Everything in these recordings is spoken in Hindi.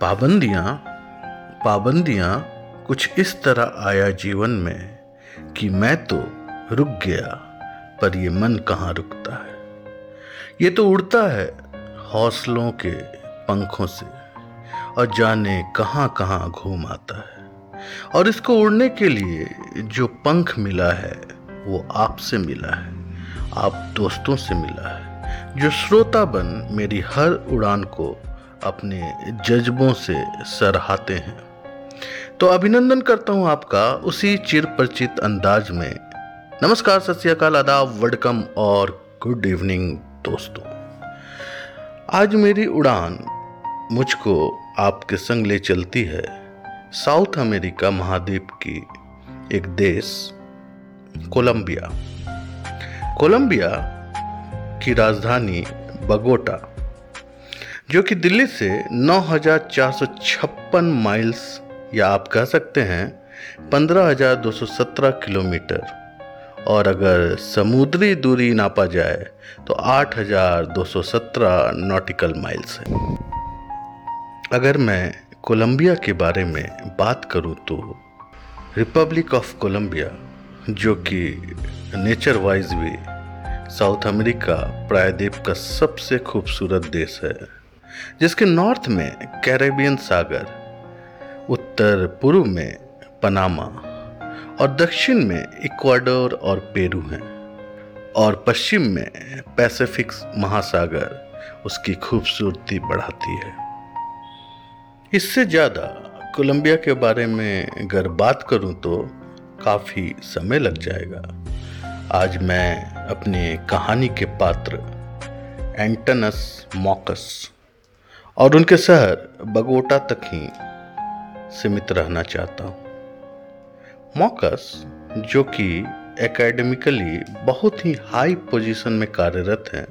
पाबंदियाँ पाबंदियाँ कुछ इस तरह आया जीवन में कि मैं तो रुक गया, पर ये मन कहाँ रुकता है? ये तो उड़ता है हौसलों के पंखों से, और जाने कहाँ कहाँ घूम आता है। और इसको उड़ने के लिए जो पंख मिला है, वो आपसे मिला है, आप दोस्तों से मिला है। जो श्रोता बन मेरी हर उड़ान को अपने जज्बों से सराहते हैं। तो अभिनंदन करता हूँ आपका उसी चिर परिचित अंदाज में। नमस्कार, सत श्रीकाल आदाब वेलकम और गुड इवनिंग दोस्तों। आज मेरी उड़ान मुझको आपके संग ले चलती है साउथ अमेरिका महाद्वीप की एक देश, कोलंबिया। कोलंबिया की राजधानी बगोटा। जो कि दिल्ली से 9,456 माइल्स या आप कह सकते हैं 15,217 किलोमीटर। और अगर समुद्री दूरी नापा जाए तो 8,217 नॉटिकल माइल्स है। अगर मैं कोलंबिया के बारे में बात करूँ तो रिपब्लिक ऑफ़ कोलंबिया जो कि नेचर वाइज भी साउथ अमेरिका प्रायद्वीप का सबसे खूबसूरत देश है जिसके नॉर्थ में कैरेबियन सागर, उत्तर पूर्व में पनामा और दक्षिण में इक्वाडोर और पेरू हैं और पश्चिम में पैसिफिक महासागर उसकी खूबसूरती बढ़ाती है। इससे ज़्यादा कोलंबिया के बारे में अगर बात करूँ तो काफ़ी समय लग जाएगा। आज मैं अपनी कहानी के पात्र एंटनस मॉकस और उनके शहर बगोटा तक ही सीमित रहना चाहता हूँ। मॉकस, जो कि एकेडमिकली बहुत ही हाई पोजीशन में कार्यरत हैं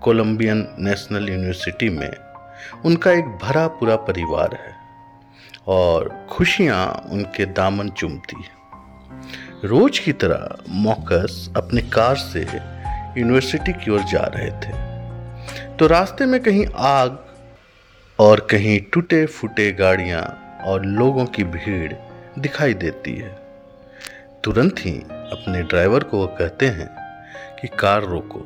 कोलंबियन नेशनल यूनिवर्सिटी में, उनका एक भरा पूरा परिवार है और खुशियाँ उनके दामन चुमती है। रोज की तरह मॉकस अपने कार से यूनिवर्सिटी की ओर जा रहे थे। तो रास्ते में कहीं आग और कहीं टूटे फूटे गाड़ियाँ और लोगों की भीड़ दिखाई देती है। तुरंत ही अपने ड्राइवर को वो कहते हैं कि कार रोको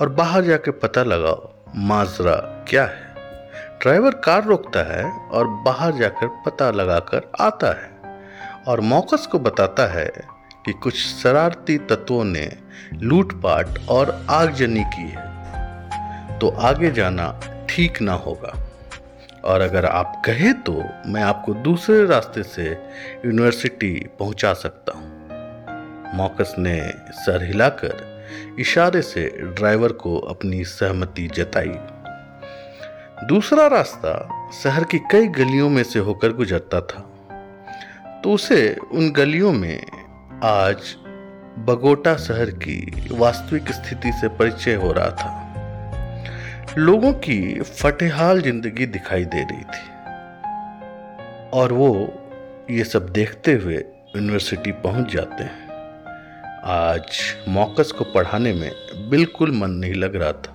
और बाहर जाके पता लगाओ, माजरा क्या है। ड्राइवर कार रोकता है और बाहर जाकर पता लगाकर आता है और मौकस को बताता है कि कुछ शरारती तत्वों ने लूटपाट और आगजनी की है। तो आगे जाना ठीक ना होगा। और अगर आप कहें तो मैं आपको दूसरे रास्ते से यूनिवर्सिटी पहुँचा सकता हूँ। मॉकस ने सर हिलाकर इशारे से ड्राइवर को अपनी सहमति जताई। दूसरा रास्ता शहर की कई गलियों में से होकर गुजरता था। तो उसे उन गलियों में आज बगोटा शहर की वास्तविक स्थिति से परिचय हो रहा था। लोगों की फटेहाल ज़िंदगी दिखाई दे रही थी। और वो ये सब देखते हुए यूनिवर्सिटी पहुँच जाते हैं। आज मौकस को पढ़ाने में बिल्कुल मन नहीं लग रहा था।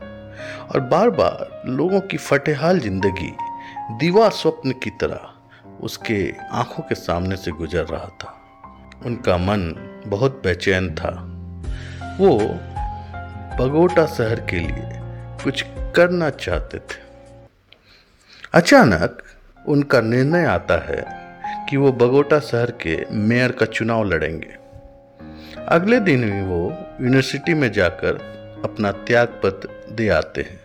और बार बार लोगों की फटेहाल ज़िंदगी दीवा स्वप्न की तरह उसके आँखों के सामने से गुजर रहा था। उनका मन बहुत बेचैन था। वो बगोटा शहर के लिए कुछ करना चाहते थे। अचानक उनका निर्णय आता है कि वो बगोटा शहर के मेयर का चुनाव लड़ेंगे। अगले दिन ही वो यूनिवर्सिटी में जाकर अपना त्याग पत्र दे आते हैं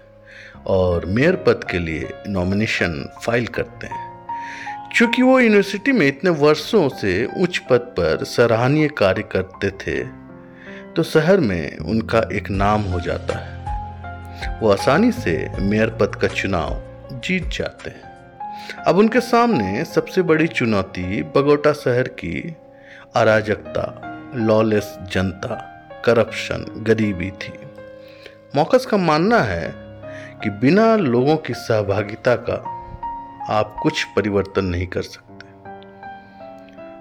और मेयर पद के लिए नॉमिनेशन फ़ाइल करते हैं। क्योंकि वो यूनिवर्सिटी में इतने वर्षों से उच्च पद पर सराहनीय कार्य करते थे तो शहर में उनका एक नाम हो जाता है। वो आसानी से मेयर पद का चुनाव जीत जाते हैं। अब उनके सामने सबसे बड़ी चुनौती बगोटा शहर की अराजकता लॉलेस जनता करप्शन गरीबी थी। मौकस का मानना है कि बिना लोगों की सहभागिता का आप कुछ परिवर्तन नहीं कर सकते।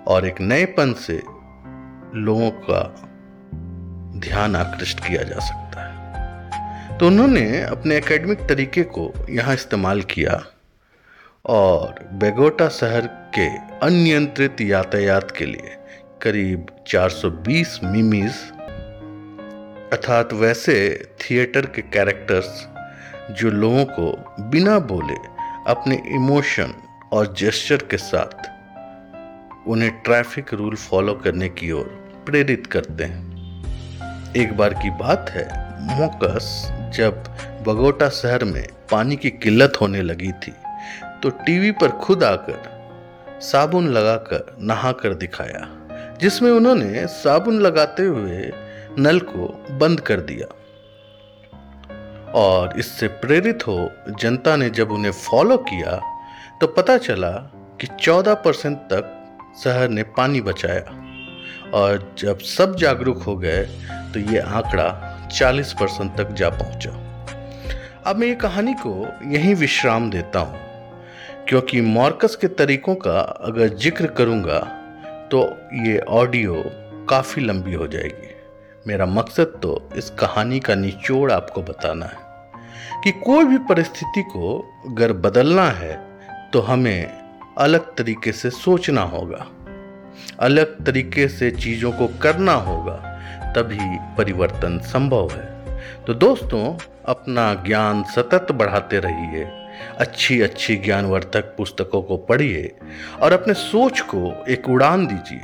और एक नएपन से लोगों का ध्यान आकृष्ट किया जा सकता तो उन्होंने अपने एकेडमिक तरीके को यहाँ इस्तेमाल किया और बेगोटा शहर के अनियंत्रित यातायात के लिए करीब 420 मिमीज, अर्थात वैसे थिएटर के कैरेक्टर्स जो लोगों को बिना बोले अपने इमोशन और जेस्चर के साथ उन्हें ट्रैफ़िक रूल फॉलो करने की ओर प्रेरित करते हैं। एक बार की बात है, मोकस जब बगोटा शहर में पानी की किल्लत होने लगी थी तो टीवी पर खुद आकर साबुन लगाकर नहा कर दिखाया, जिसमें उन्होंने साबुन लगाते हुए नल को बंद कर दिया। और इससे प्रेरित हो जनता ने जब उन्हें फॉलो किया तो पता चला कि 14 परसेंट तक शहर ने पानी बचाया। और जब सब जागरूक हो गए तो ये आंकड़ा 40 परसेंट तक जा पहुँचा। अब मैं ये कहानी को यहीं विश्राम देता हूँ, क्योंकि मॉर्कस के तरीकों का अगर ज़िक्र करूँगा तो ये ऑडियो काफ़ी लंबी हो जाएगी। मेरा मकसद तो इस कहानी का निचोड़ आपको बताना है, कि कोई भी परिस्थिति को अगर बदलना है तो हमें अलग तरीके से सोचना होगा, अलग तरीके से चीज़ों को करना होगा। तभी परिवर्तन संभव है। तो दोस्तों, अपना ज्ञान सतत बढ़ाते रहिए अच्छी अच्छी ज्ञानवर्धक पुस्तकों को पढ़िए और अपने सोच को एक उड़ान दीजिए।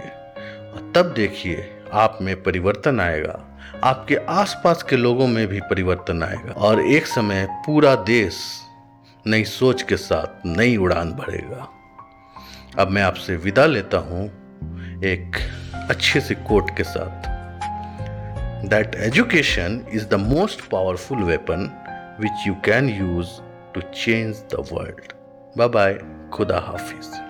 और तब देखिए, आप में परिवर्तन आएगा। आपके आसपास के लोगों में भी परिवर्तन आएगा। और एक समय पूरा देश नई सोच के साथ नई उड़ान भरेगा। अब मैं आपसे विदा लेता हूँ एक अच्छे से कोट के साथ। that education is the most powerful weapon which you can use to change the world. Bye bye, Khuda Hafiz.